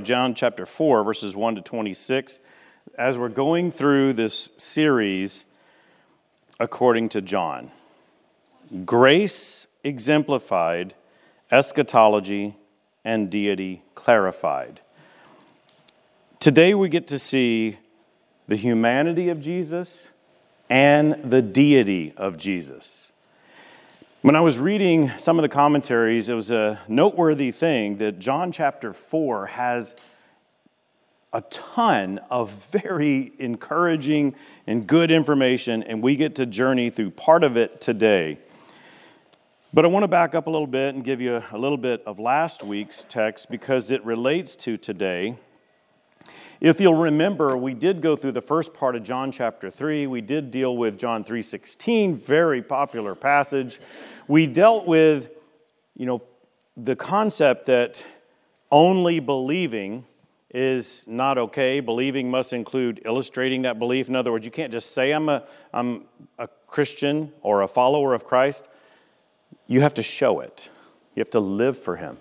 John chapter 4, verses 1 to 26, as we're going through this series according to John. Grace exemplified, eschatology, and deity clarified. Today we get to see the humanity of Jesus and the deity of Jesus. When I was reading some of the commentaries, it was a noteworthy thing that John chapter 4 has a ton of very encouraging and good information, and we get to journey through part of it today. But I want to back up a little bit and give you a little bit of last week's text because it relates to today. If you'll remember, we did go through the first part of John chapter 3. We did deal with John 3:16, very popular passage. We dealt with, you know, the concept that only believing is not okay. Believing must include illustrating that belief. In other words, you can't just say I'm a, I'm a Christian or a follower of Christ. You have to show it. You have to live for him.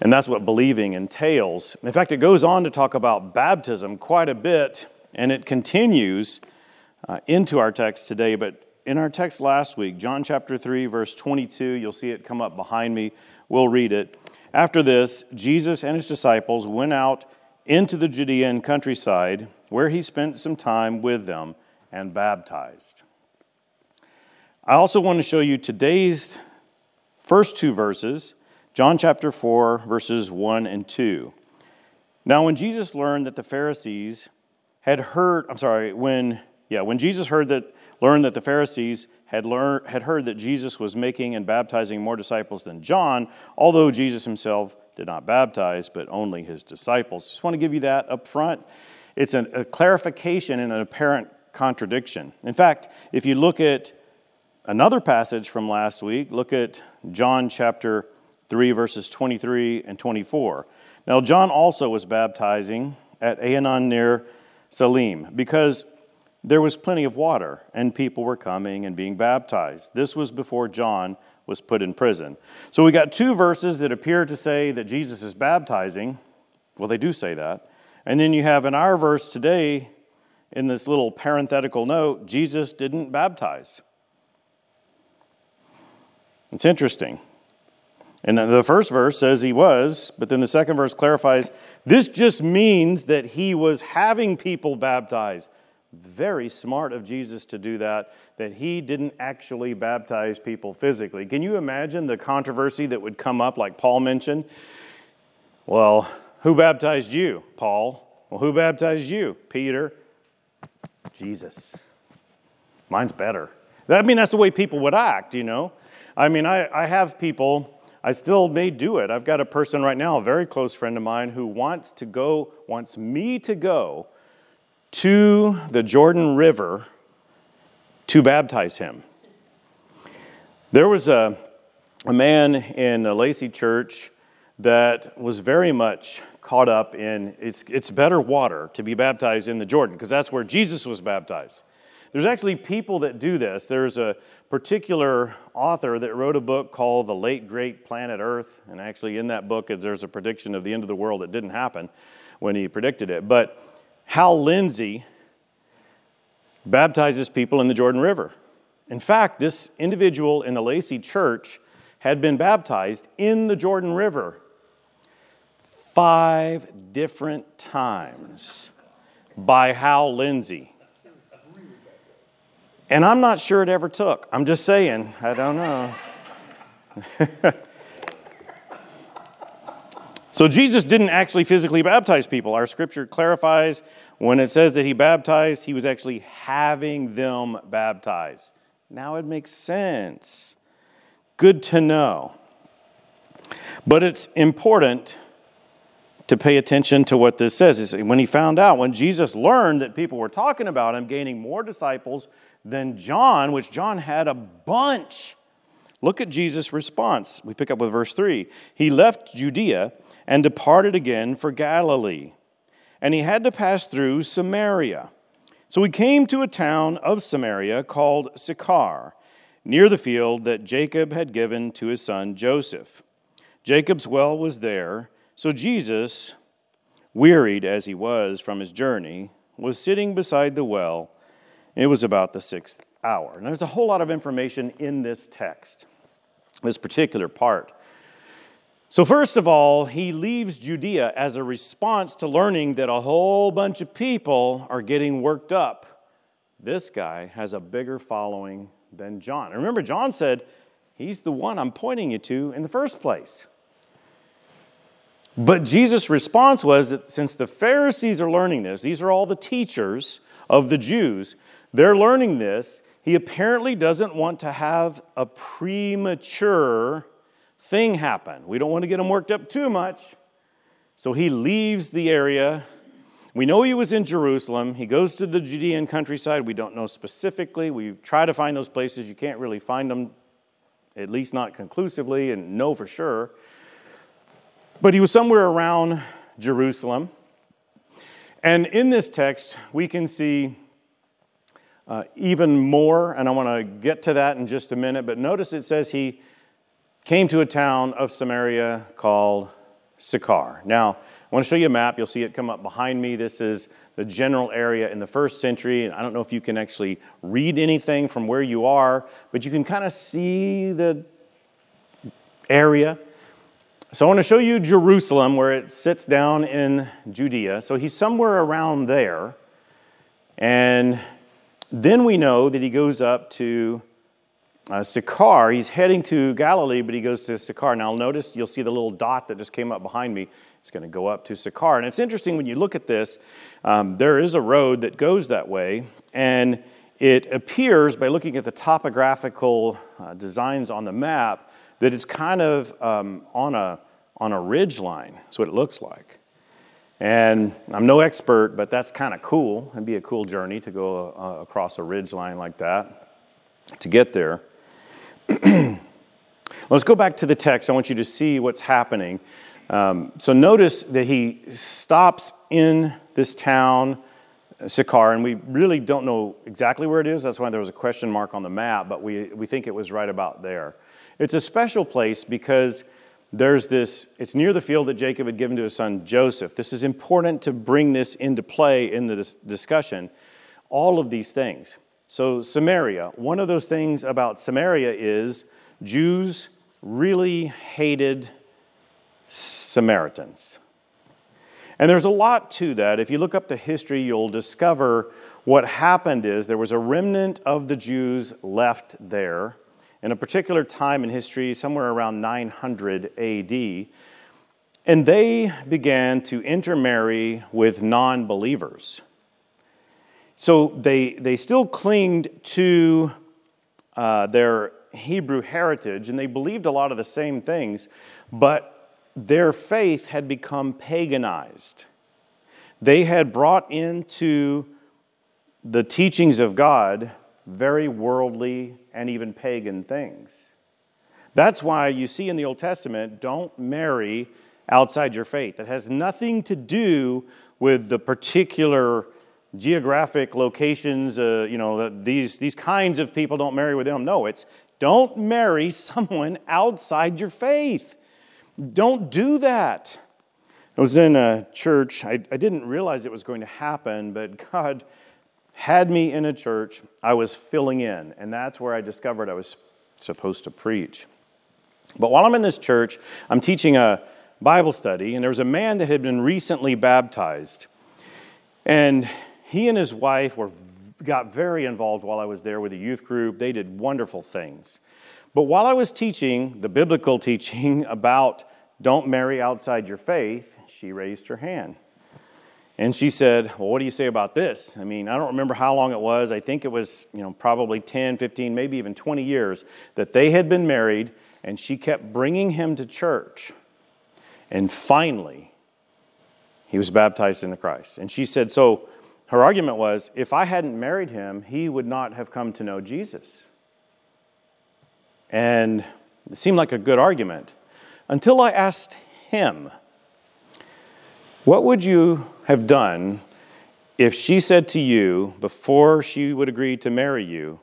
And that's what believing entails. In fact, it goes on to talk about baptism quite a bit, and it continues uh, into our text today. But in our text last week, John chapter 3, verse 22, you'll see it come up behind me. We'll read it. After this, Jesus and his disciples went out into the Judean countryside, where he spent some time with them and baptized. I also want to show you today's first two verses John chapter 4, verses 1 and 2. Now, when Jesus learned that the Pharisees had heard, I'm sorry, when, yeah, when Jesus heard that, learned that the Pharisees had, learned, had heard that Jesus was making and baptizing more disciples than John, although Jesus himself did not baptize, but only his disciples. Just want to give you that up front. It's an, a clarification and an apparent contradiction. In fact, if you look at another passage from last week, look at John chapter 3, verses 23 and 24. Now, John also was baptizing at Aenon near Salim because there was plenty of water and people were coming and being baptized. This was before John was put in prison. So we got two verses that appear to say that Jesus is baptizing. Well, they do say that. And then you have in our verse today, in this little parenthetical note, Jesus didn't baptize. It's interesting. And the first verse says he was, but then the second verse clarifies this just means that he was having people baptized. Very smart of Jesus to do that, that he didn't actually baptize people physically. Can you imagine the controversy that would come up, like Paul mentioned? Well, who baptized you? Paul. Well, who baptized you? Peter. Jesus. Mine's better. I mean, that's the way people would act, you know? I mean, I, I have people I still may do it. I've got a person right now, a very close friend of mine, who wants to go, wants me to go to the Jordan River to baptize him. There was a, a man in the Lacey church that was very much caught up in it's, it's better water to be baptized in the Jordan because that's where Jesus was baptized. There's actually people that do this. There's a particular author that wrote a book called The Late Great Planet Earth. And actually, in that book, there's a prediction of the end of the world that didn't happen when he predicted it. But Hal Lindsey baptizes people in the Jordan River. In fact, this individual in the Lacey church had been baptized in the Jordan River five different times by Hal Lindsey. And I'm not sure it ever took. I'm just saying, I don't know. so Jesus didn't actually physically baptize people. Our scripture clarifies when it says that he baptized, he was actually having them baptized. Now it makes sense. Good to know. But it's important to pay attention to what this says. When he found out, when Jesus learned that people were talking about him gaining more disciples than John, which John had a bunch. Look at Jesus' response. We pick up with verse 3. He left Judea and departed again for Galilee, and he had to pass through Samaria. So he came to a town of Samaria called Sychar, near the field that Jacob had given to his son Joseph. Jacob's well was there, so Jesus wearied as he was from his journey, was sitting beside the well. It was about the sixth hour. And there's a whole lot of information in this text, this particular part. So, first of all, he leaves Judea as a response to learning that a whole bunch of people are getting worked up. This guy has a bigger following than John. remember, John said, He's the one I'm pointing you to in the first place. But Jesus' response was that since the Pharisees are learning this, these are all the teachers of the Jews, they're learning this. He apparently doesn't want to have a premature thing happen. We don't want to get him worked up too much. So he leaves the area. We know he was in Jerusalem. He goes to the Judean countryside. We don't know specifically. We try to find those places. You can't really find them, at least not conclusively, and know for sure. But he was somewhere around Jerusalem. And in this text, we can see uh, even more, and I want to get to that in just a minute. But notice it says he came to a town of Samaria called Sychar. Now, I want to show you a map. You'll see it come up behind me. This is the general area in the first century. And I don't know if you can actually read anything from where you are, but you can kind of see the area. So I want to show you Jerusalem, where it sits down in Judea. So he's somewhere around there. And then we know that he goes up to uh, Sychar. He's heading to Galilee, but he goes to Sychar. Now, notice you'll see the little dot that just came up behind me. It's going to go up to Sychar. And it's interesting when you look at this, um, there is a road that goes that way. And it appears by looking at the topographical uh, designs on the map that it's kind of um, on, a, on a ridge line. That's what it looks like. And I'm no expert, but that's kind of cool. It'd be a cool journey to go uh, across a ridge line like that to get there. Let's go back to the text. I want you to see what's happening. Um, so notice that he stops in this town, Sychar, and we really don't know exactly where it is. That's why there was a question mark on the map, but we, we think it was right about there. It's a special place because there's this, it's near the field that Jacob had given to his son Joseph. This is important to bring this into play in the discussion. All of these things. So, Samaria, one of those things about Samaria is Jews really hated Samaritans. And there's a lot to that. If you look up the history, you'll discover what happened is there was a remnant of the Jews left there in a particular time in history, somewhere around 900 AD, and they began to intermarry with non believers. So they, they still clinged to uh, their Hebrew heritage and they believed a lot of the same things, but their faith had become paganized. They had brought into the teachings of God very worldly and even pagan things. That's why you see in the Old Testament, don't marry outside your faith. It has nothing to do with the particular geographic locations, uh, you know, these, these kinds of people don't marry with them. No, it's don't marry someone outside your faith. Don't do that. I was in a church. I, I didn't realize it was going to happen, but God had me in a church, I was filling in, and that's where I discovered I was supposed to preach. But while I'm in this church, I'm teaching a Bible study, and there was a man that had been recently baptized. And he and his wife were got very involved while I was there with a youth group. They did wonderful things. But while I was teaching the biblical teaching about don't marry outside your faith, she raised her hand. And she said, Well, what do you say about this? I mean, I don't remember how long it was. I think it was, you know, probably 10, 15, maybe even 20 years that they had been married, and she kept bringing him to church. And finally, he was baptized into Christ. And she said, So her argument was, if I hadn't married him, he would not have come to know Jesus. And it seemed like a good argument until I asked him, What would you have done if she said to you, before she would agree to marry you,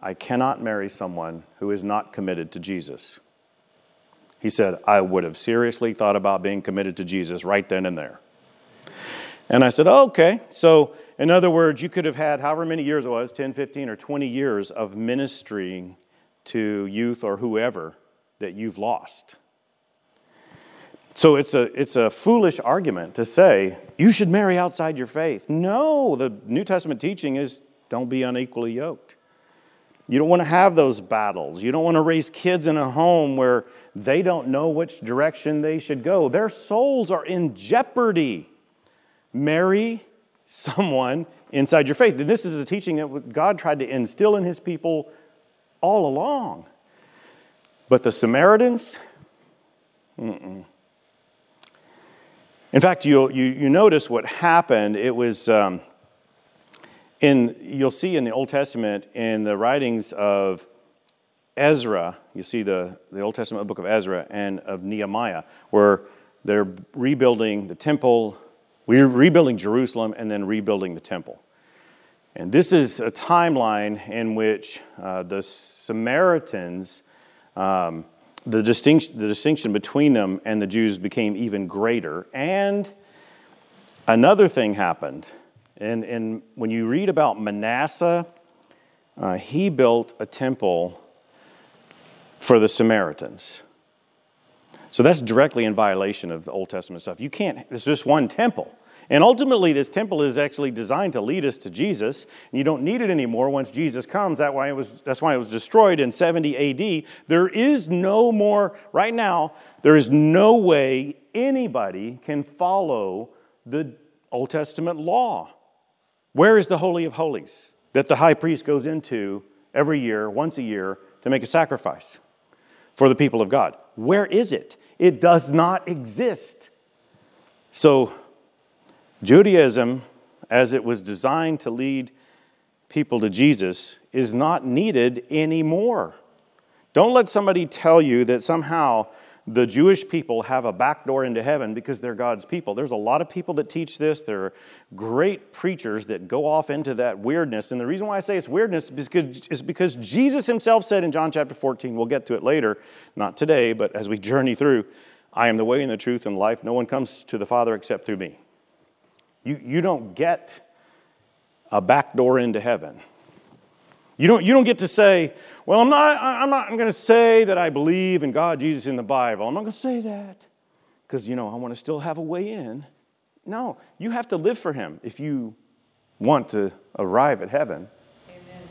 I cannot marry someone who is not committed to Jesus. He said, I would have seriously thought about being committed to Jesus right then and there. And I said, oh, okay. So, in other words, you could have had however many years it was 10, 15, or 20 years of ministering to youth or whoever that you've lost. So it's a, it's a foolish argument to say you should marry outside your faith. No, the New Testament teaching is don't be unequally yoked. You don't want to have those battles. You don't want to raise kids in a home where they don't know which direction they should go. Their souls are in jeopardy. Marry someone inside your faith. And this is a teaching that God tried to instill in his people all along. But the Samaritans, mm-mm. in fact, you you, you notice what happened. It was um, in, you'll see in the Old Testament, in the writings of Ezra, you see the, the Old Testament book of Ezra and of Nehemiah, where they're rebuilding the temple, we're rebuilding Jerusalem, and then rebuilding the temple. And this is a timeline in which uh, the Samaritans, um, the, distinction, the distinction between them and the Jews became even greater. And another thing happened. And, and when you read about Manasseh, uh, he built a temple for the Samaritans. So that's directly in violation of the Old Testament stuff. You can't, it's just one temple. And ultimately, this temple is actually designed to lead us to Jesus. And you don't need it anymore once Jesus comes. That why it was, that's why it was destroyed in 70 AD. There is no more, right now, there is no way anybody can follow the Old Testament law. Where is the Holy of Holies that the high priest goes into every year, once a year, to make a sacrifice for the people of God? Where is it? It does not exist. So, Judaism, as it was designed to lead people to Jesus, is not needed anymore. Don't let somebody tell you that somehow the Jewish people have a back door into heaven because they're God's people. There's a lot of people that teach this. There are great preachers that go off into that weirdness. And the reason why I say it's weirdness is because, is because Jesus himself said in John chapter 14, we'll get to it later, not today, but as we journey through, I am the way and the truth and life. No one comes to the Father except through me. You, you don't get a back door into heaven. You don't, you don't get to say, well, I'm not, I'm not going to say that I believe in God, Jesus, in the Bible. I'm not going to say that because, you know, I want to still have a way in. No, you have to live for Him if you want to arrive at heaven. Amen.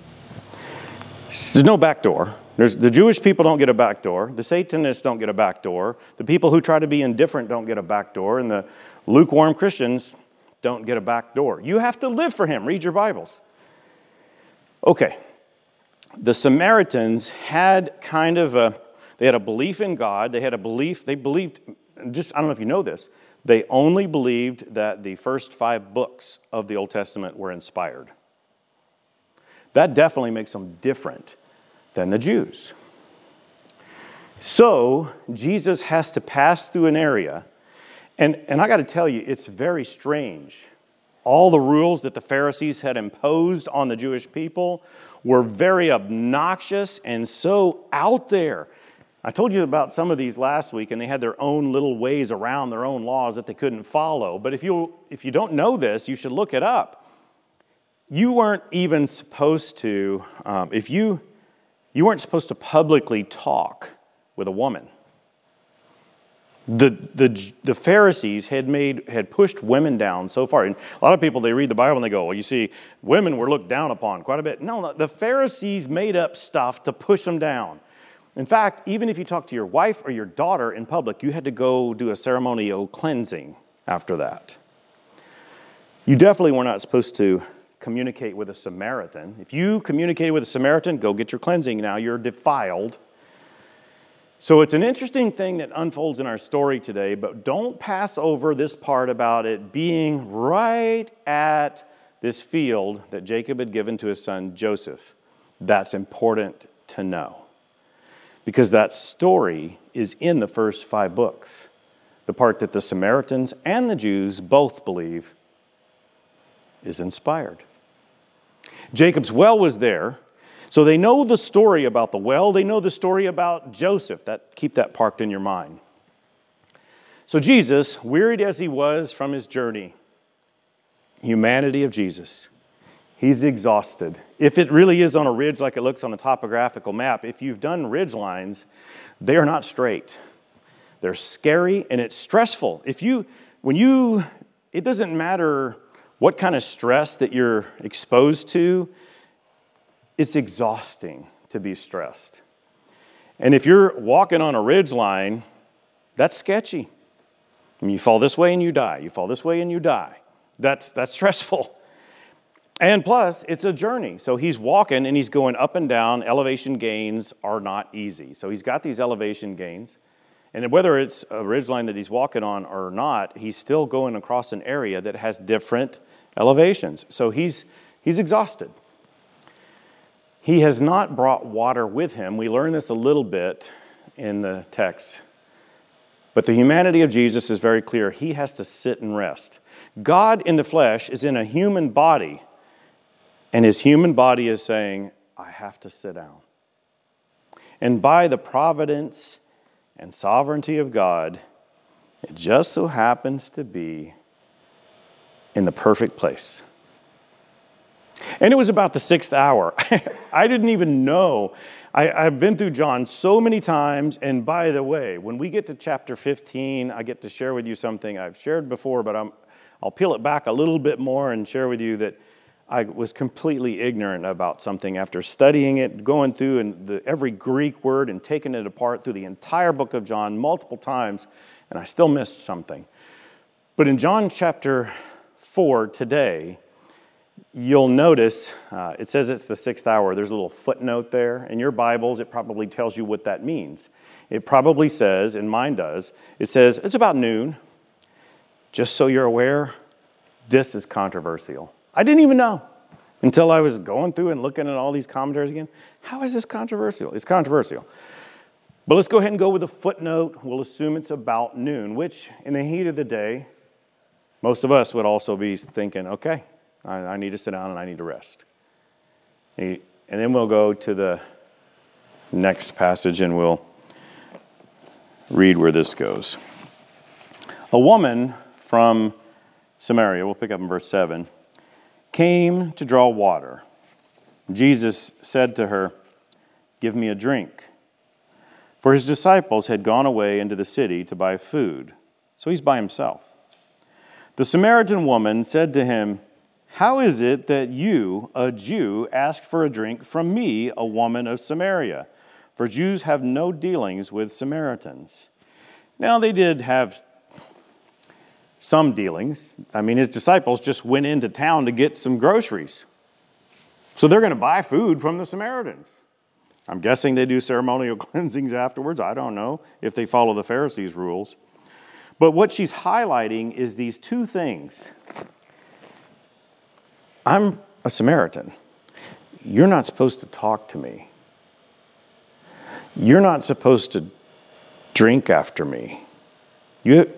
There's no back door. There's, the Jewish people don't get a back door. The Satanists don't get a back door. The people who try to be indifferent don't get a back door. And the lukewarm Christians don't get a back door. You have to live for Him. Read your Bibles. Okay, the Samaritans had kind of a they had a belief in God. They had a belief, they believed, just I don't know if you know this, they only believed that the first five books of the Old Testament were inspired. That definitely makes them different than the Jews. So Jesus has to pass through an area, and, and I got to tell you, it's very strange. All the rules that the Pharisees had imposed on the Jewish people were very obnoxious and so out there. I told you about some of these last week, and they had their own little ways around their own laws that they couldn't follow. But if you, if you don't know this, you should look it up. You weren't even supposed to, um, if you, you weren't supposed to publicly talk with a woman the, the, the Pharisees had made had pushed women down so far. And a lot of people they read the Bible and they go, "Well, you see, women were looked down upon quite a bit." No, the Pharisees made up stuff to push them down. In fact, even if you talk to your wife or your daughter in public, you had to go do a ceremonial cleansing after that. You definitely were not supposed to communicate with a Samaritan. If you communicated with a Samaritan, go get your cleansing now. You're defiled. So it's an interesting thing that unfolds in our story today, but don't pass over this part about it being right at this field that Jacob had given to his son Joseph. That's important to know. Because that story is in the first five books, the part that the Samaritans and the Jews both believe is inspired. Jacob's well was there, so they know the story about the well, they know the story about Joseph. That keep that parked in your mind. So Jesus, wearied as he was from his journey, humanity of Jesus. He's exhausted. If it really is on a ridge like it looks on a topographical map, if you've done ridge lines, they are not straight. They're scary and it's stressful. If you, when you, it doesn't matter what kind of stress that you're exposed to, it's exhausting to be stressed. And if you're walking on a ridge line, that's sketchy. You fall this way and you die. You fall this way and you die. That's, that's stressful. And plus, it's a journey. So he's walking and he's going up and down. Elevation gains are not easy. So he's got these elevation gains. And whether it's a ridgeline that he's walking on or not, he's still going across an area that has different elevations. So he's, he's exhausted. He has not brought water with him. We learn this a little bit in the text. But the humanity of Jesus is very clear. He has to sit and rest. God in the flesh is in a human body, and his human body is saying, I have to sit down. And by the providence and sovereignty of God, it just so happens to be in the perfect place. And it was about the sixth hour. I didn't even know. I, have been through John so many times. And by the way, when we get to chapter 15, I get to share with you something I've shared before, but I'm, I'll peel it back a little bit more and share with you that I was completely ignorant about something after studying it, going through and the, every Greek word and taking it apart through the entire book of John multiple times, and I still missed something. But in John chapter 4 today, you'll notice uh, it says it's the sixth hour. There's a little footnote there. In your Bibles, it probably tells you what that means. It probably says, and mine does, it says it's about noon. Just so you're aware, this is controversial. I didn't even know until I was going through and looking at all these commentaries again. How is this controversial? It's controversial. But let's go ahead and go with a footnote. We'll assume it's about noon, which in the heat of the day, most of us would also be thinking, okay, I, I need to sit down and I need to rest. And then we'll go to the next passage and we'll read where this goes. A woman from Samaria, we'll pick up in verse 7, came to draw water. Jesus said to her, Give me a drink. For his disciples had gone away into the city to buy food, so he's by himself. The Samaritan woman said to him, how is it that you, a Jew, ask for a drink from me, a woman of Samaria? For Jews have no dealings with Samaritans. Now, they did have some dealings. I mean, his disciples just went into town to get some groceries. So they're going to buy food from the Samaritans. I'm guessing they do ceremonial cleansings afterwards. I don't know if they follow the Pharisees' rules. But what she's highlighting is these two things I'm a Samaritan. You're not supposed to talk to me. You're not supposed to drink after me. You,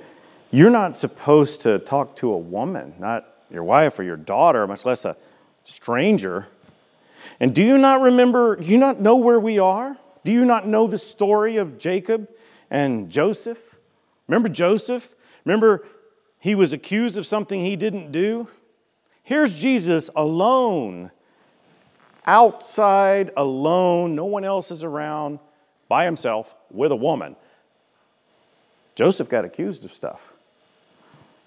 you're not supposed to talk to a woman, not your wife or your daughter, much less a stranger. And do you not remember, do you not know where we are? Do you not know the story of Jacob and Joseph? Remember Joseph? Remember he was accused of something he didn't do? Here's Jesus alone, outside, alone, no one else is around, by himself, with a woman. Joseph got accused of stuff.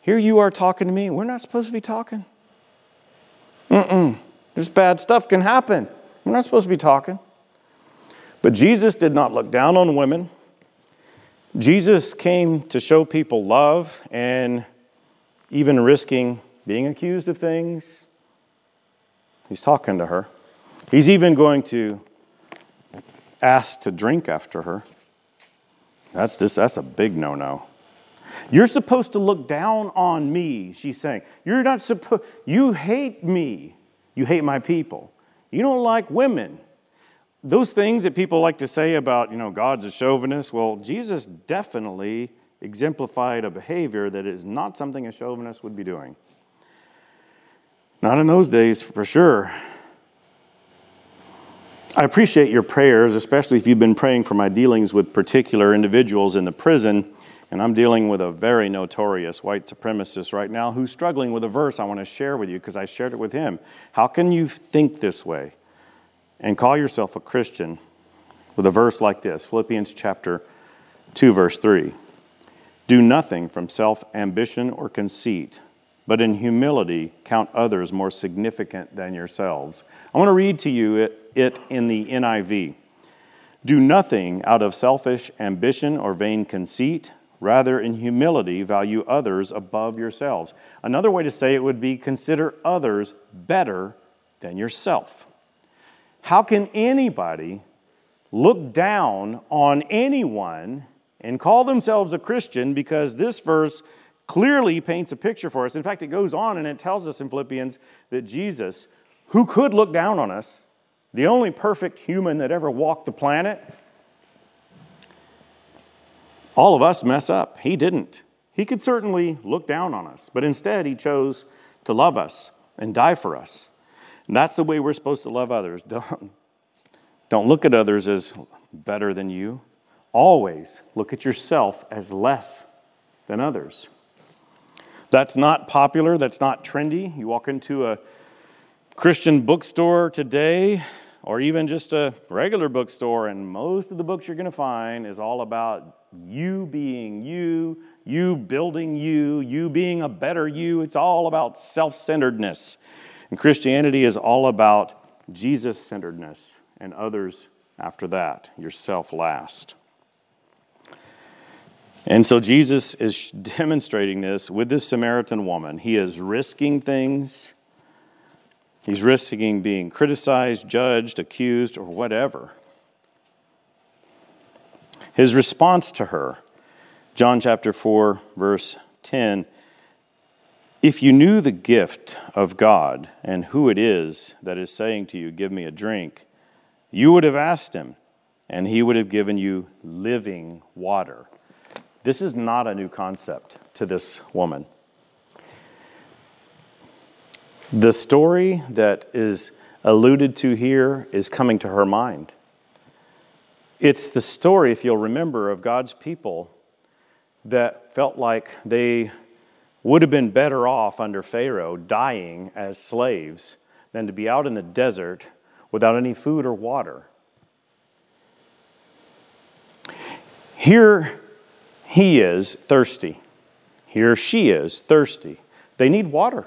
Here you are talking to me. We're not supposed to be talking. Mm-mm. This bad stuff can happen. We're not supposed to be talking. But Jesus did not look down on women. Jesus came to show people love and even risking being accused of things. He's talking to her. He's even going to ask to drink after her. That's just that's a big no-no. You're supposed to look down on me, she's saying. You're not supposed you hate me. You hate my people. You don't like women. Those things that people like to say about, you know, God's a chauvinist, well, Jesus definitely exemplified a behavior that is not something a chauvinist would be doing. Not in those days, for sure. I appreciate your prayers, especially if you've been praying for my dealings with particular individuals in the prison, And I'm dealing with a very notorious white supremacist right now who's struggling with a verse I want to share with you because I shared it with him. How can you think this way and call yourself a Christian with a verse like this Philippians chapter 2, verse 3? Do nothing from self ambition or conceit, but in humility count others more significant than yourselves. I want to read to you it, it in the NIV. Do nothing out of selfish ambition or vain conceit Rather, in humility, value others above yourselves. Another way to say it would be consider others better than yourself. How can anybody look down on anyone and call themselves a Christian because this verse clearly paints a picture for us? In fact, it goes on and it tells us in Philippians that Jesus, who could look down on us, the only perfect human that ever walked the planet, all of us mess up. He didn't. He could certainly look down on us, but instead, he chose to love us and die for us. And that's the way we're supposed to love others. Don't, don't look at others as better than you. Always look at yourself as less than others. That's not popular, that's not trendy. You walk into a Christian bookstore today, or even just a regular bookstore, and most of the books you're going to find is all about you being you, you building you, you being a better you. It's all about self centeredness. And Christianity is all about Jesus centeredness and others after that, yourself last. And so Jesus is demonstrating this with this Samaritan woman. He is risking things. He's risking being criticized, judged, accused, or whatever. His response to her, John chapter 4, verse 10 If you knew the gift of God and who it is that is saying to you, Give me a drink, you would have asked him, and he would have given you living water. This is not a new concept to this woman. The story that is alluded to here is coming to her mind. It's the story, if you'll remember, of God's people that felt like they would have been better off under Pharaoh dying as slaves than to be out in the desert without any food or water. Here he is thirsty. Here she is thirsty. They need water.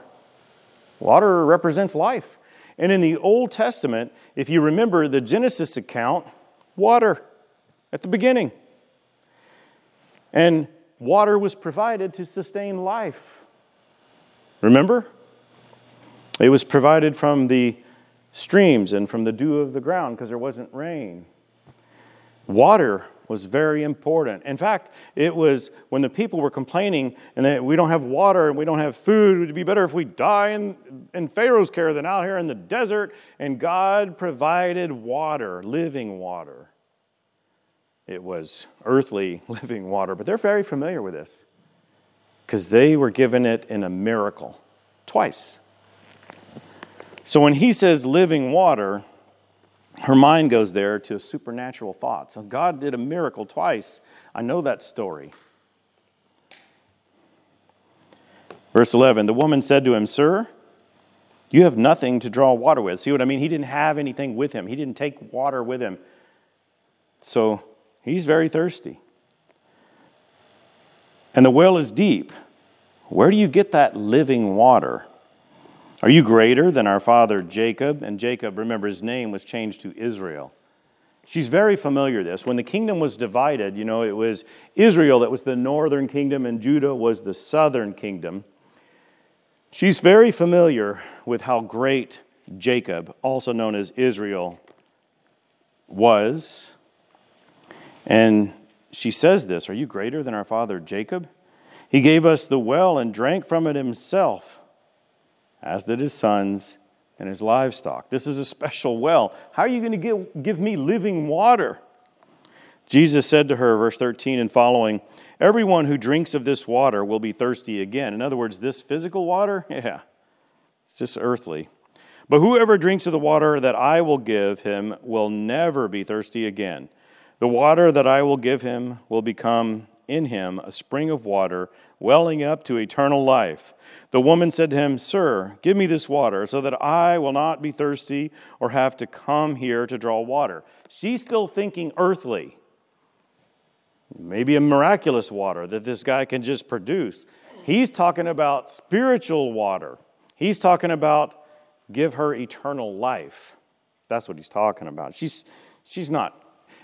Water represents life. And in the Old Testament, if you remember the Genesis account, water at the beginning. And water was provided to sustain life. Remember? It was provided from the streams and from the dew of the ground because there wasn't rain. Water was very important. In fact, it was when the people were complaining and that we don't have water and we don't have food, it would be better if we die in, in Pharaoh's care than out here in the desert. And God provided water, living water. It was earthly living water, but they're very familiar with this because they were given it in a miracle twice. So when he says living water, her mind goes there to supernatural thoughts. God did a miracle twice. I know that story. Verse 11 The woman said to him, Sir, you have nothing to draw water with. See what I mean? He didn't have anything with him, he didn't take water with him. So he's very thirsty. And the well is deep. Where do you get that living water? Are you greater than our father Jacob? And Jacob, remember, his name was changed to Israel. She's very familiar with this. When the kingdom was divided, you know, it was Israel that was the northern kingdom and Judah was the southern kingdom. She's very familiar with how great Jacob, also known as Israel, was. And she says this Are you greater than our father Jacob? He gave us the well and drank from it himself as did his sons and his livestock. This is a special well. How are you going to give me living water? Jesus said to her, verse 13 and following, Everyone who drinks of this water will be thirsty again. In other words, this physical water, yeah, it's just earthly. But whoever drinks of the water that I will give him will never be thirsty again. The water that I will give him will become in him a spring of water welling up to eternal life. The woman said to him, Sir, give me this water so that I will not be thirsty or have to come here to draw water. She's still thinking earthly. Maybe a miraculous water that this guy can just produce. He's talking about spiritual water. He's talking about give her eternal life. That's what he's talking about. She's, she's not,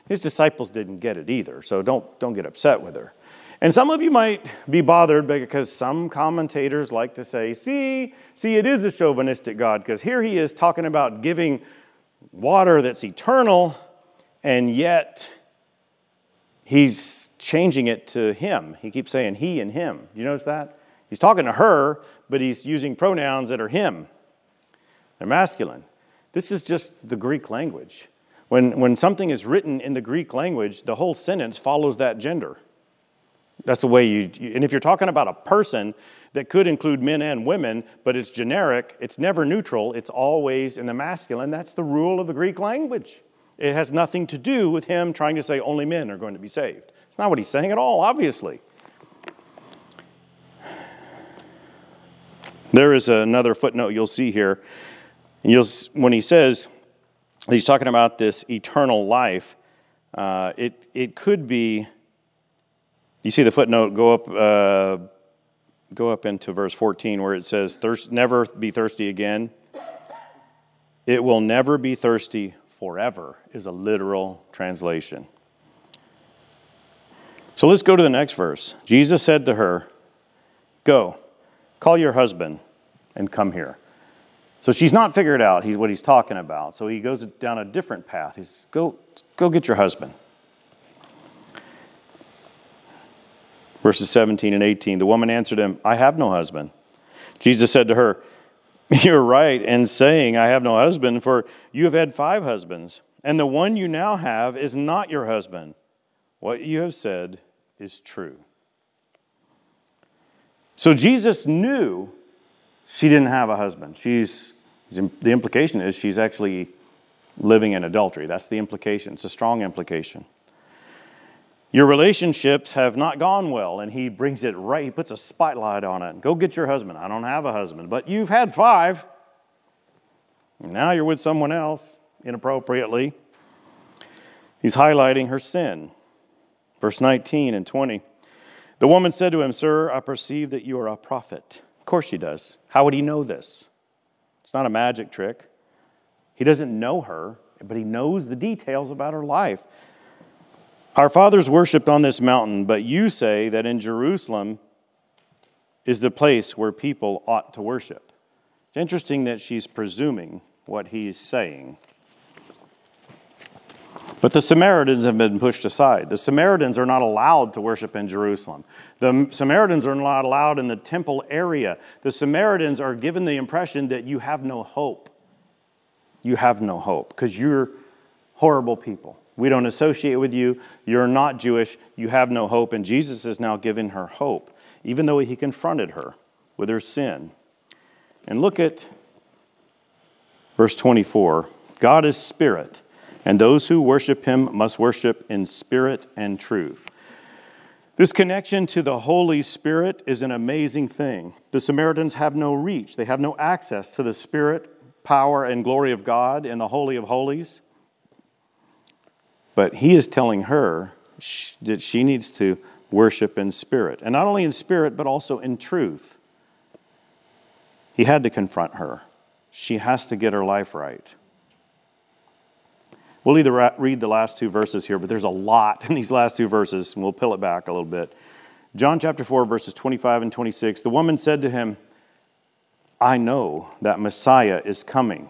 his disciples didn't get it either, so don't, don't get upset with her. And some of you might be bothered because some commentators like to say, see, see, it is a chauvinistic God, because here he is talking about giving water that's eternal, and yet he's changing it to him. He keeps saying he and him. Do you notice that? He's talking to her, but he's using pronouns that are him. They're masculine. This is just the Greek language. When, when something is written in the Greek language, the whole sentence follows that gender. That's the way you, and if you're talking about a person that could include men and women, but it's generic, it's never neutral, it's always in the masculine. That's the rule of the Greek language. It has nothing to do with him trying to say only men are going to be saved. It's not what he's saying at all, obviously. There is another footnote you'll see here. You'll, when he says, he's talking about this eternal life, uh, it, it could be, you see the footnote go up, uh, go up into verse 14 where it says, Thirst, never be thirsty again. It will never be thirsty forever, is a literal translation. So let's go to the next verse. Jesus said to her, Go, call your husband and come here. So she's not figured out he's what he's talking about. So he goes down a different path. He's go go get your husband. Verses 17 and 18. The woman answered him, I have no husband. Jesus said to her, you're right in saying, I have no husband, for you have had five husbands, and the one you now have is not your husband. What you have said is true. So Jesus knew she didn't have a husband. She's, the implication is she's actually living in adultery. That's the implication. It's a strong implication. Your relationships have not gone well, and he brings it right. He puts a spotlight on it. Go get your husband. I don't have a husband, but you've had five. Now you're with someone else inappropriately. He's highlighting her sin. Verse 19 and 20. The woman said to him, Sir, I perceive that you are a prophet. Course she does. How would he know this? It's not a magic trick. He doesn't know her, but he knows the details about her life. Our fathers worshiped on this mountain, but you say that in Jerusalem is the place where people ought to worship. It's interesting that she's presuming what he's saying. But the Samaritans have been pushed aside. The Samaritans are not allowed to worship in Jerusalem. The Samaritans are not allowed in the temple area. The Samaritans are given the impression that you have no hope. You have no hope because you're horrible people. We don't associate with you. You're not Jewish. You have no hope. And Jesus is now giving her hope, even though he confronted her with her sin. And look at verse 24 God is spirit, and those who worship him must worship in spirit and truth. This connection to the Holy Spirit is an amazing thing. The Samaritans have no reach, they have no access to the Spirit, power, and glory of God in the Holy of Holies. But he is telling her that she needs to worship in spirit. And not only in spirit, but also in truth. He had to confront her. She has to get her life right. We'll either read the last two verses here, but there's a lot in these last two verses, and we'll peel it back a little bit. John chapter 4, verses 25 and 26. The woman said to him, I know that Messiah is coming,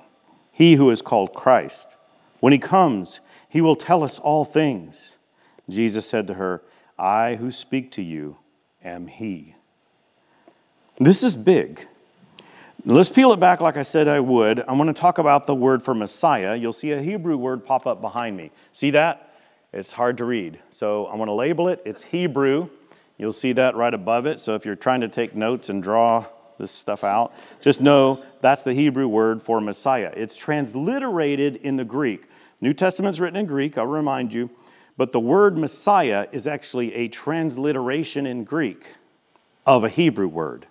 he who is called Christ. When he comes, he will tell us all things. Jesus said to her, I who speak to you am He. This is big. Let's peel it back like I said I would. I'm going to talk about the word for Messiah. You'll see a Hebrew word pop up behind me. See that? It's hard to read. So I'm going to label it. It's Hebrew. You'll see that right above it. So if you're trying to take notes and draw this stuff out, just know that's the Hebrew word for Messiah. It's transliterated in the Greek. New Testament's written in Greek, I'll remind you, but the word Messiah is actually a transliteration in Greek of a Hebrew word.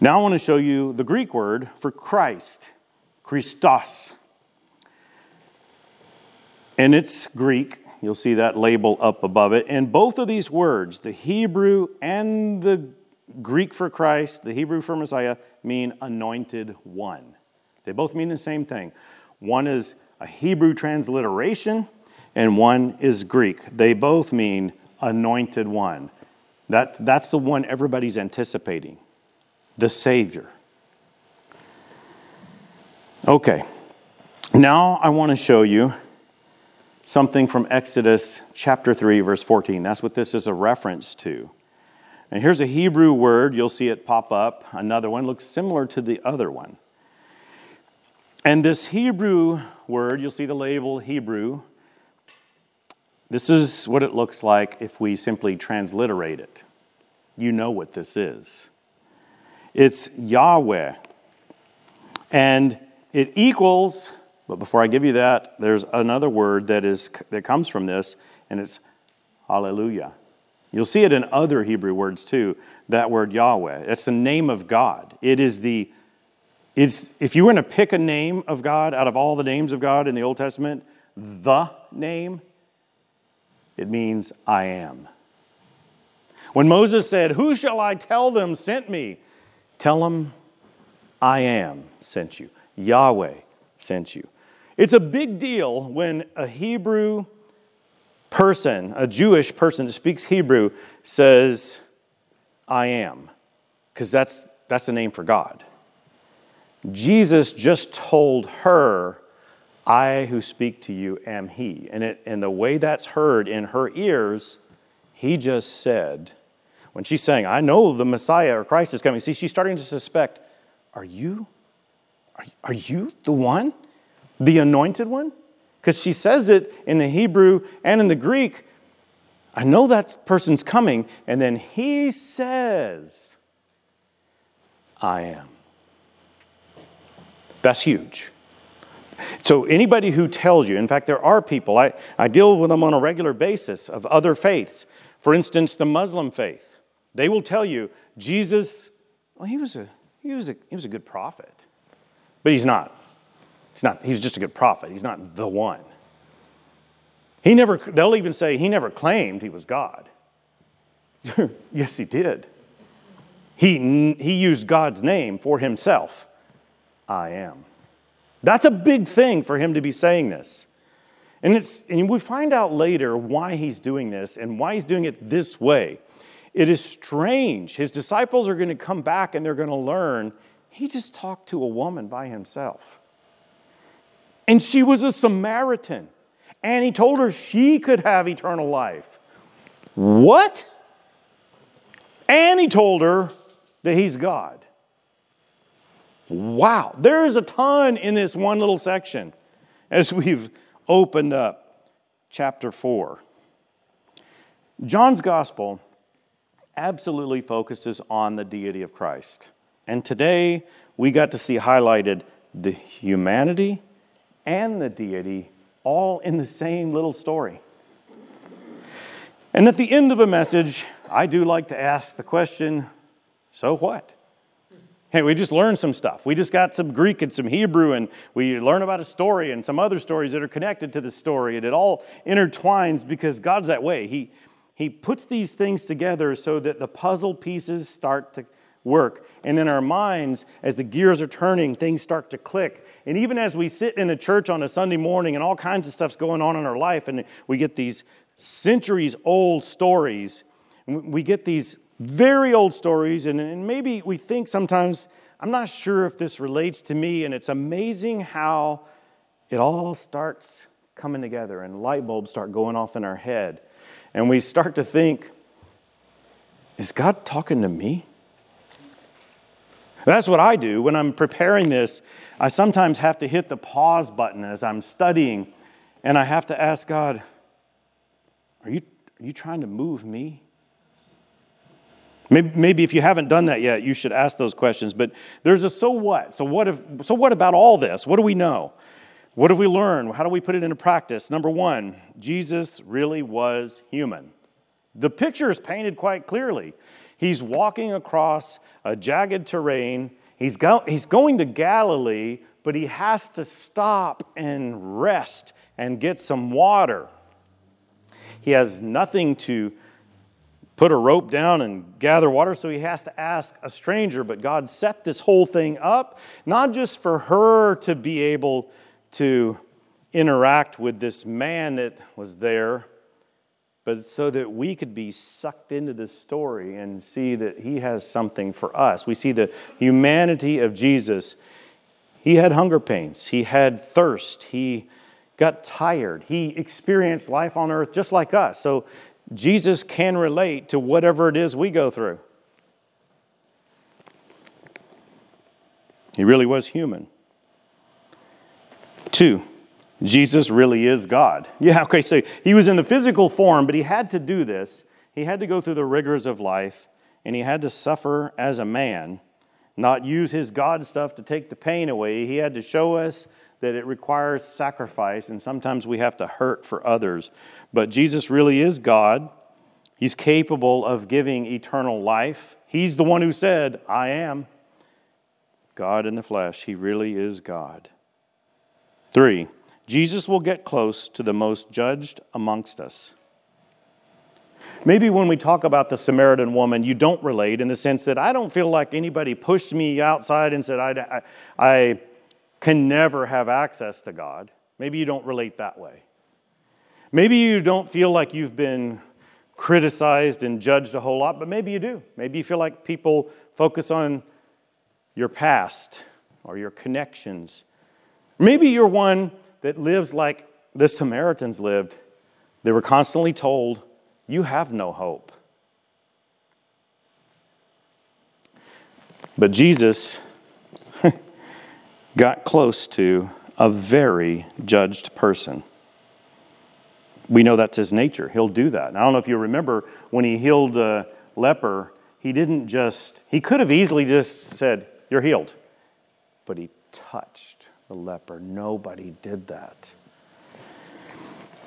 Now I want to show you the Greek word for Christ, Christos. And it's Greek. You'll see that label up above it. And both of these words, the Hebrew and the Greek for Christ, the Hebrew for Messiah, mean anointed one. They both mean the same thing. One is a Hebrew transliteration, and one is Greek. They both mean anointed one. That, that's the one everybody's anticipating the Savior. Okay, now I want to show you something from Exodus chapter 3, verse 14. That's what this is a reference to. And here's a Hebrew word, you'll see it pop up. Another one looks similar to the other one. And this Hebrew word, you'll see the label Hebrew. This is what it looks like if we simply transliterate it. You know what this is. It's Yahweh. And it equals, but before I give you that, there's another word that, is, that comes from this, and it's hallelujah. You'll see it in other Hebrew words too, that word Yahweh. It's the name of God. It is the, it's, if you were to pick a name of God out of all the names of God in the Old Testament, the name, it means I am. When Moses said, Who shall I tell them sent me? Tell them, I am sent you. Yahweh sent you. It's a big deal when a Hebrew person, a Jewish person that speaks Hebrew, says, I am, because that's, that's the name for God. Jesus just told her, I who speak to you am He. And, it, and the way that's heard in her ears, He just said, when she's saying, I know the Messiah or Christ is coming, see, she's starting to suspect, are you? Are, are you the one? The anointed one? Because she says it in the Hebrew and in the Greek. I know that person's coming. And then he says, I am. That's huge. So, anybody who tells you, in fact, there are people, I, I deal with them on a regular basis of other faiths. For instance, the Muslim faith. They will tell you Jesus, well, he was a, he was a, he was a good prophet, but he's not. He's not, he's just a good prophet. He's not the one. He never, they'll even say he never claimed he was God. yes, he did. He, he used God's name for himself. I am. That's a big thing for him to be saying this. And, it's, and we find out later why he's doing this and why he's doing it this way. It is strange. His disciples are going to come back and they're going to learn he just talked to a woman by himself. And she was a Samaritan. And he told her she could have eternal life. What? And he told her that he's God. Wow, there is a ton in this one little section as we've opened up chapter 4. John's gospel absolutely focuses on the deity of Christ. And today we got to see highlighted the humanity and the deity all in the same little story. And at the end of a message, I do like to ask the question so what? Hey, we just learned some stuff. We just got some Greek and some Hebrew, and we learn about a story and some other stories that are connected to the story, and it all intertwines because God's that way. He, he puts these things together so that the puzzle pieces start to work. And in our minds, as the gears are turning, things start to click. And even as we sit in a church on a Sunday morning and all kinds of stuff's going on in our life, and we get these centuries old stories, we get these very old stories, and maybe we think sometimes, I'm not sure if this relates to me, and it's amazing how it all starts coming together and light bulbs start going off in our head and we start to think, is God talking to me? That's what I do when I'm preparing this. I sometimes have to hit the pause button as I'm studying, and I have to ask God, Are you, are you trying to move me? Maybe, maybe if you haven't done that yet, you should ask those questions. But there's a so what. So what, if, so what about all this? What do we know? What have we learned? How do we put it into practice? Number one, Jesus really was human. The picture is painted quite clearly. He's walking across a jagged terrain. He's, go- he's going to Galilee, but he has to stop and rest and get some water. He has nothing to put a rope down and gather water, so he has to ask a stranger. But God set this whole thing up, not just for her to be able to interact with this man that was there, but so that we could be sucked into this story and see that he has something for us. We see the humanity of Jesus. He had hunger pains, he had thirst, he got tired, he experienced life on earth just like us. So Jesus can relate to whatever it is we go through. He really was human. Two, Jesus really is God. Yeah, okay, so he was in the physical form, but he had to do this. He had to go through the rigors of life, and he had to suffer as a man, not use his God stuff to take the pain away. He had to show us that it requires sacrifice, and sometimes we have to hurt for others. But Jesus really is God. He's capable of giving eternal life. He's the one who said, I am God in the flesh. He really is God. Three, Jesus will get close to the most judged amongst us. Maybe when we talk about the Samaritan woman, you don't relate in the sense that I don't feel like anybody pushed me outside and said, I, I, I can never have access to God. Maybe you don't relate that way. Maybe you don't feel like you've been criticized and judged a whole lot, but maybe you do. Maybe you feel like people focus on your past or your connections. Maybe you're one that lives like the Samaritans lived. They were constantly told, You have no hope. But Jesus got close to a very judged person. We know that's his nature. He'll do that. And I don't know if you remember when he healed a leper, he didn't just, he could have easily just said, You're healed. But he touched the leper. Nobody did that.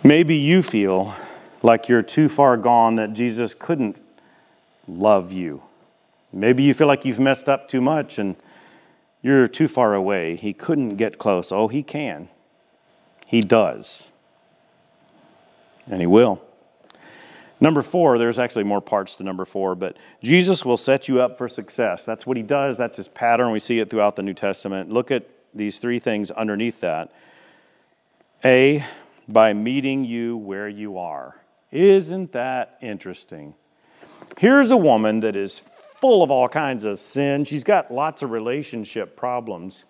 Maybe you feel like you're too far gone that Jesus couldn't love you. Maybe you feel like you've messed up too much and you're too far away. He couldn't get close. Oh, he can. He does. And he will. Number four, there's actually more parts to number four, but Jesus will set you up for success. That's what he does. That's his pattern. We see it throughout the New Testament. Look at these three things underneath that. A, by meeting you where you are. Isn't that interesting? Here's a woman that is full of all kinds of sin. She's got lots of relationship problems.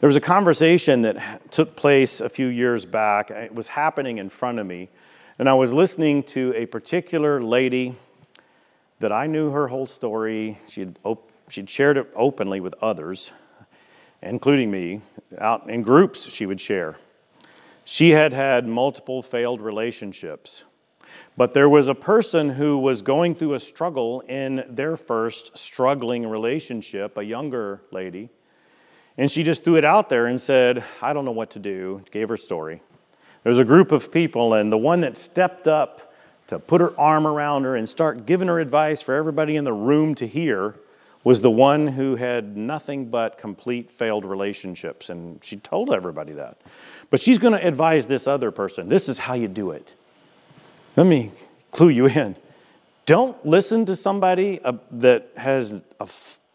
There was a conversation that took place a few years back. It was happening in front of me. And I was listening to a particular lady that I knew her whole story. She'd, op- she'd shared it openly with others, including me. Out in groups, she would share. She had had multiple failed relationships. But there was a person who was going through a struggle in their first struggling relationship, a younger lady. And she just threw it out there and said, I don't know what to do, gave her story. There was a group of people, and the one that stepped up to put her arm around her and start giving her advice for everybody in the room to hear was the one who had nothing but complete failed relationships. And she told everybody that. But she's going to advise this other person this is how you do it. Let me clue you in. Don't listen to somebody uh, that has a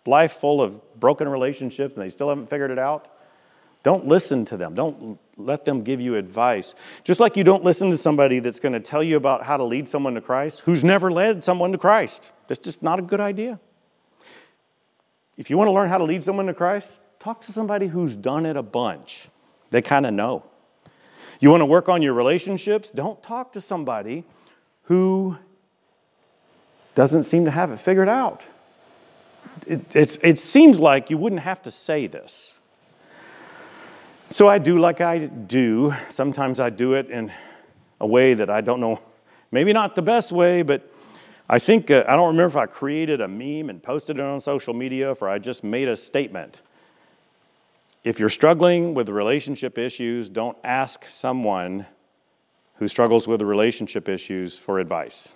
life full of broken relationships and they still haven't figured it out. Don't listen to them. Don't let them give you advice. Just like you don't listen to somebody that's going to tell you about how to lead someone to Christ who's never led someone to Christ. That's just not a good idea. If you want to learn how to lead someone to Christ, talk to somebody who's done it a bunch. They kind of know. You want to work on your relationships? Don't talk to somebody who doesn't seem to have it figured out. It, it seems like you wouldn't have to say this. So I do like I do. Sometimes I do it in a way that I don't know, maybe not the best way, but I think, uh, I don't remember if I created a meme and posted it on social media or I just made a statement. if you're struggling with relationship issues, don't ask someone who struggles with relationship issues for advice.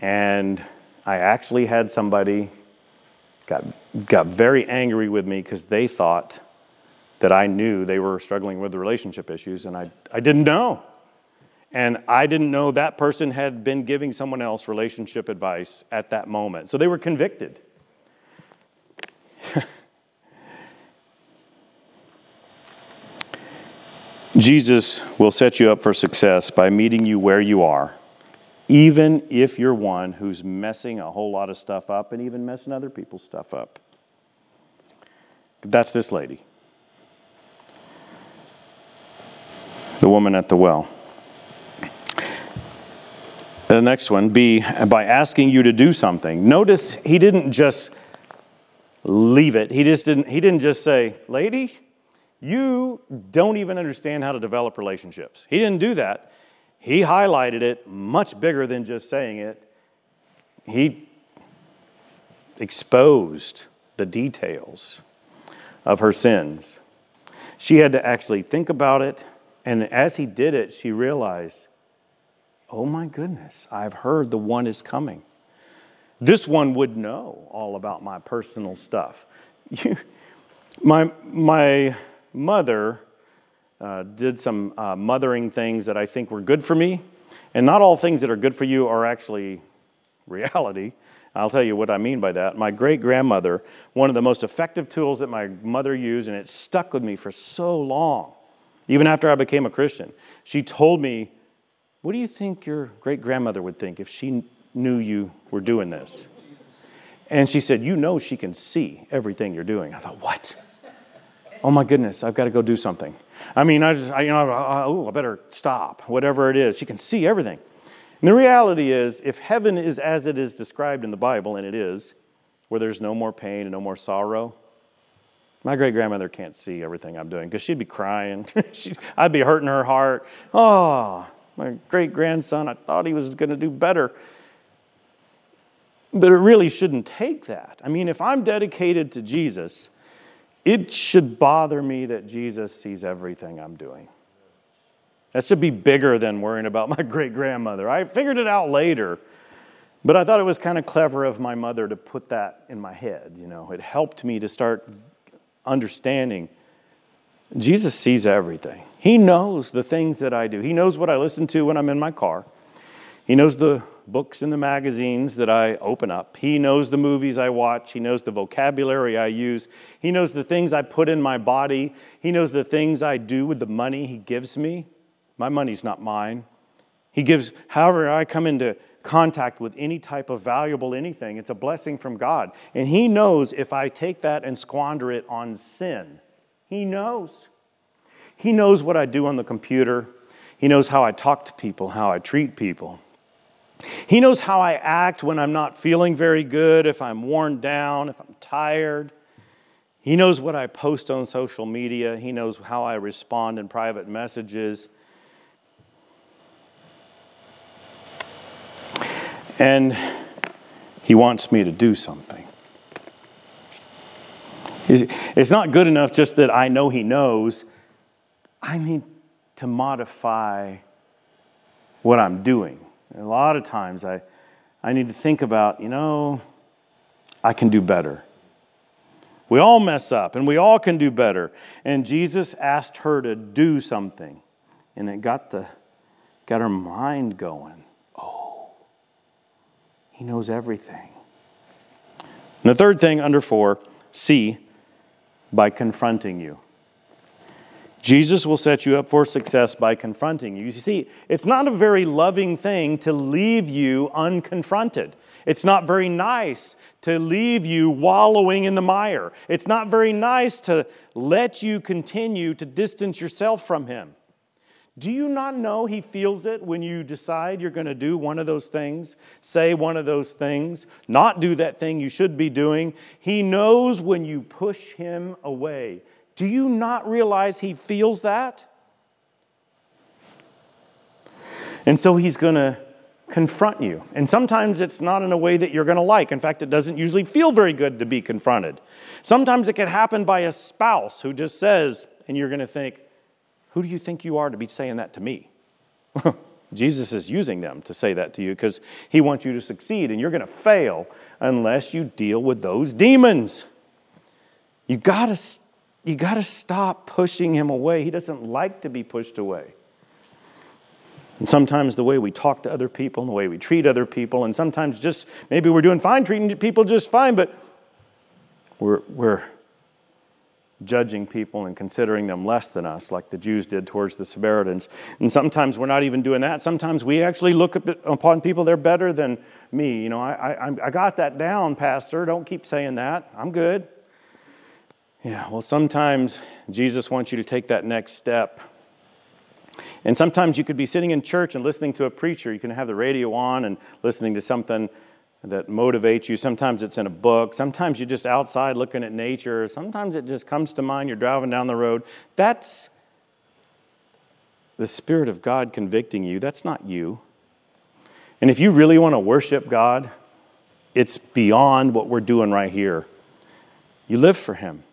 And I actually had somebody got, got very angry with me because they thought that I knew they were struggling with relationship issues, and I, I didn't know. And I didn't know that person had been giving someone else relationship advice at that moment. So they were convicted. Jesus will set you up for success by meeting you where you are, even if you're one who's messing a whole lot of stuff up and even messing other people's stuff up. That's this lady, the woman at the well. The next one, B, by asking you to do something. Notice he didn't just leave it. He just didn't he didn't just say, "Lady, you don't even understand how to develop relationships. He didn't do that. He highlighted it much bigger than just saying it. He exposed the details of her sins. She had to actually think about it, and as he did it, she realized, oh my goodness, I've heard the one is coming. This one would know all about my personal stuff. You, my, my mother uh, did some uh, mothering things that I think were good for me. And not all things that are good for you are actually reality. I'll tell you what I mean by that. My great grandmother, one of the most effective tools that my mother used, and it stuck with me for so long, even after I became a Christian, she told me, What do you think your great grandmother would think if she knew you were doing this? And she said, You know, she can see everything you're doing. I thought, What? oh my goodness, I've got to go do something. I mean, I just, I, you know, I, oh, I better stop, whatever it is. She can see everything. And the reality is, if heaven is as it is described in the Bible, and it is, where there's no more pain and no more sorrow, my great grandmother can't see everything I'm doing because she'd be crying. I'd be hurting her heart. Oh, my great grandson, I thought he was going to do better. But it really shouldn't take that. I mean, if I'm dedicated to Jesus, it should bother me that Jesus sees everything I'm doing. That should be bigger than worrying about my great grandmother. I figured it out later, but I thought it was kind of clever of my mother to put that in my head. You know, it helped me to start understanding Jesus sees everything. He knows the things that I do. He knows what I listen to when I'm in my car. He knows the books and the magazines that I open up. He knows the movies I watch. He knows the vocabulary I use. He knows the things I put in my body. He knows the things I do with the money He gives me. My money's not mine. He gives, however, I come into contact with any type of valuable anything, it's a blessing from God. And He knows if I take that and squander it on sin. He knows. He knows what I do on the computer. He knows how I talk to people, how I treat people. He knows how I act when I'm not feeling very good, if I'm worn down, if I'm tired. He knows what I post on social media. He knows how I respond in private messages. And he wants me to do something. It's not good enough just that I know he knows. I need to modify what I'm doing. A lot of times I, I need to think about, you know, I can do better. We all mess up and we all can do better. And Jesus asked her to do something. And it got, the, got her mind going. Oh, he knows everything. And the third thing under four, C, by confronting you. Jesus will set you up for success by confronting you. You see, it's not a very loving thing to leave you unconfronted. It's not very nice to leave you wallowing in the mire. It's not very nice to let you continue to distance yourself from Him. Do you not know He feels it when you decide you're going to do one of those things, say one of those things, not do that thing you should be doing? He knows when you push Him away. Do you not realize he feels that? And so he's going to confront you. And sometimes it's not in a way that you're going to like. In fact, it doesn't usually feel very good to be confronted. Sometimes it can happen by a spouse who just says, and you're going to think, Who do you think you are to be saying that to me? Jesus is using them to say that to you because he wants you to succeed, and you're going to fail unless you deal with those demons. You got to you got to stop pushing him away. He doesn't like to be pushed away. And sometimes the way we talk to other people and the way we treat other people, and sometimes just maybe we're doing fine treating people just fine, but we're, we're judging people and considering them less than us, like the Jews did towards the Samaritans. And sometimes we're not even doing that. Sometimes we actually look upon people, they're better than me. You know, I, I, I got that down, Pastor. Don't keep saying that. I'm good. Yeah, well, sometimes Jesus wants you to take that next step and sometimes you could be sitting in church and listening to a preacher. You can have the radio on and listening to something that motivates you. Sometimes it's in a book. Sometimes you're just outside looking at nature. Sometimes it just comes to mind. You're driving down the road. That's the Spirit of God convicting you. That's not you. And if you really want to worship God, it's beyond what we're doing right here. You live for Him.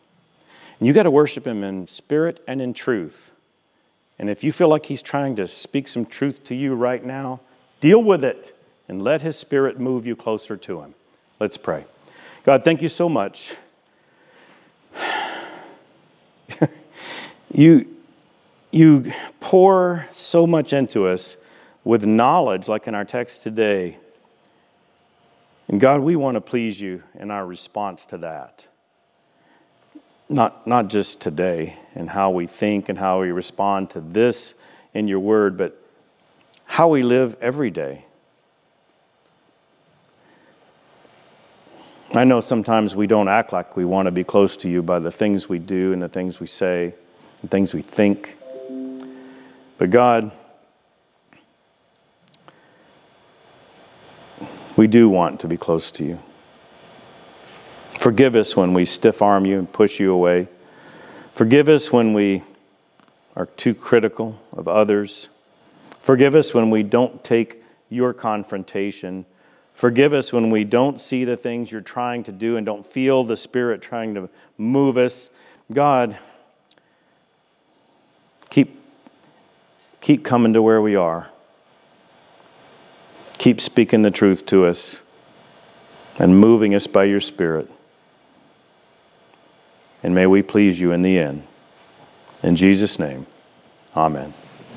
And you got to worship Him in spirit and in truth. And if you feel like He's trying to speak some truth to you right now, deal with it and let His Spirit move you closer to Him. Let's pray. God, thank you so much. you, you pour so much into us with knowledge, like in our text today. And God, we want to please you in our response to that not, not just today and how we think and how we respond to this in your word, but how we live every day. I know sometimes we don't act like we want to be close to you by the things we do and the things we say and things we think. But God, we do want to be close to you. Forgive us when we stiff arm you and push you away. Forgive us when we are too critical of others. Forgive us when we don't take your confrontation. Forgive us when we don't see the things you're trying to do and don't feel the Spirit trying to move us. God, keep, keep coming to where we are. Keep speaking the truth to us and moving us by your Spirit and may we please you in the end. In Jesus' name, amen.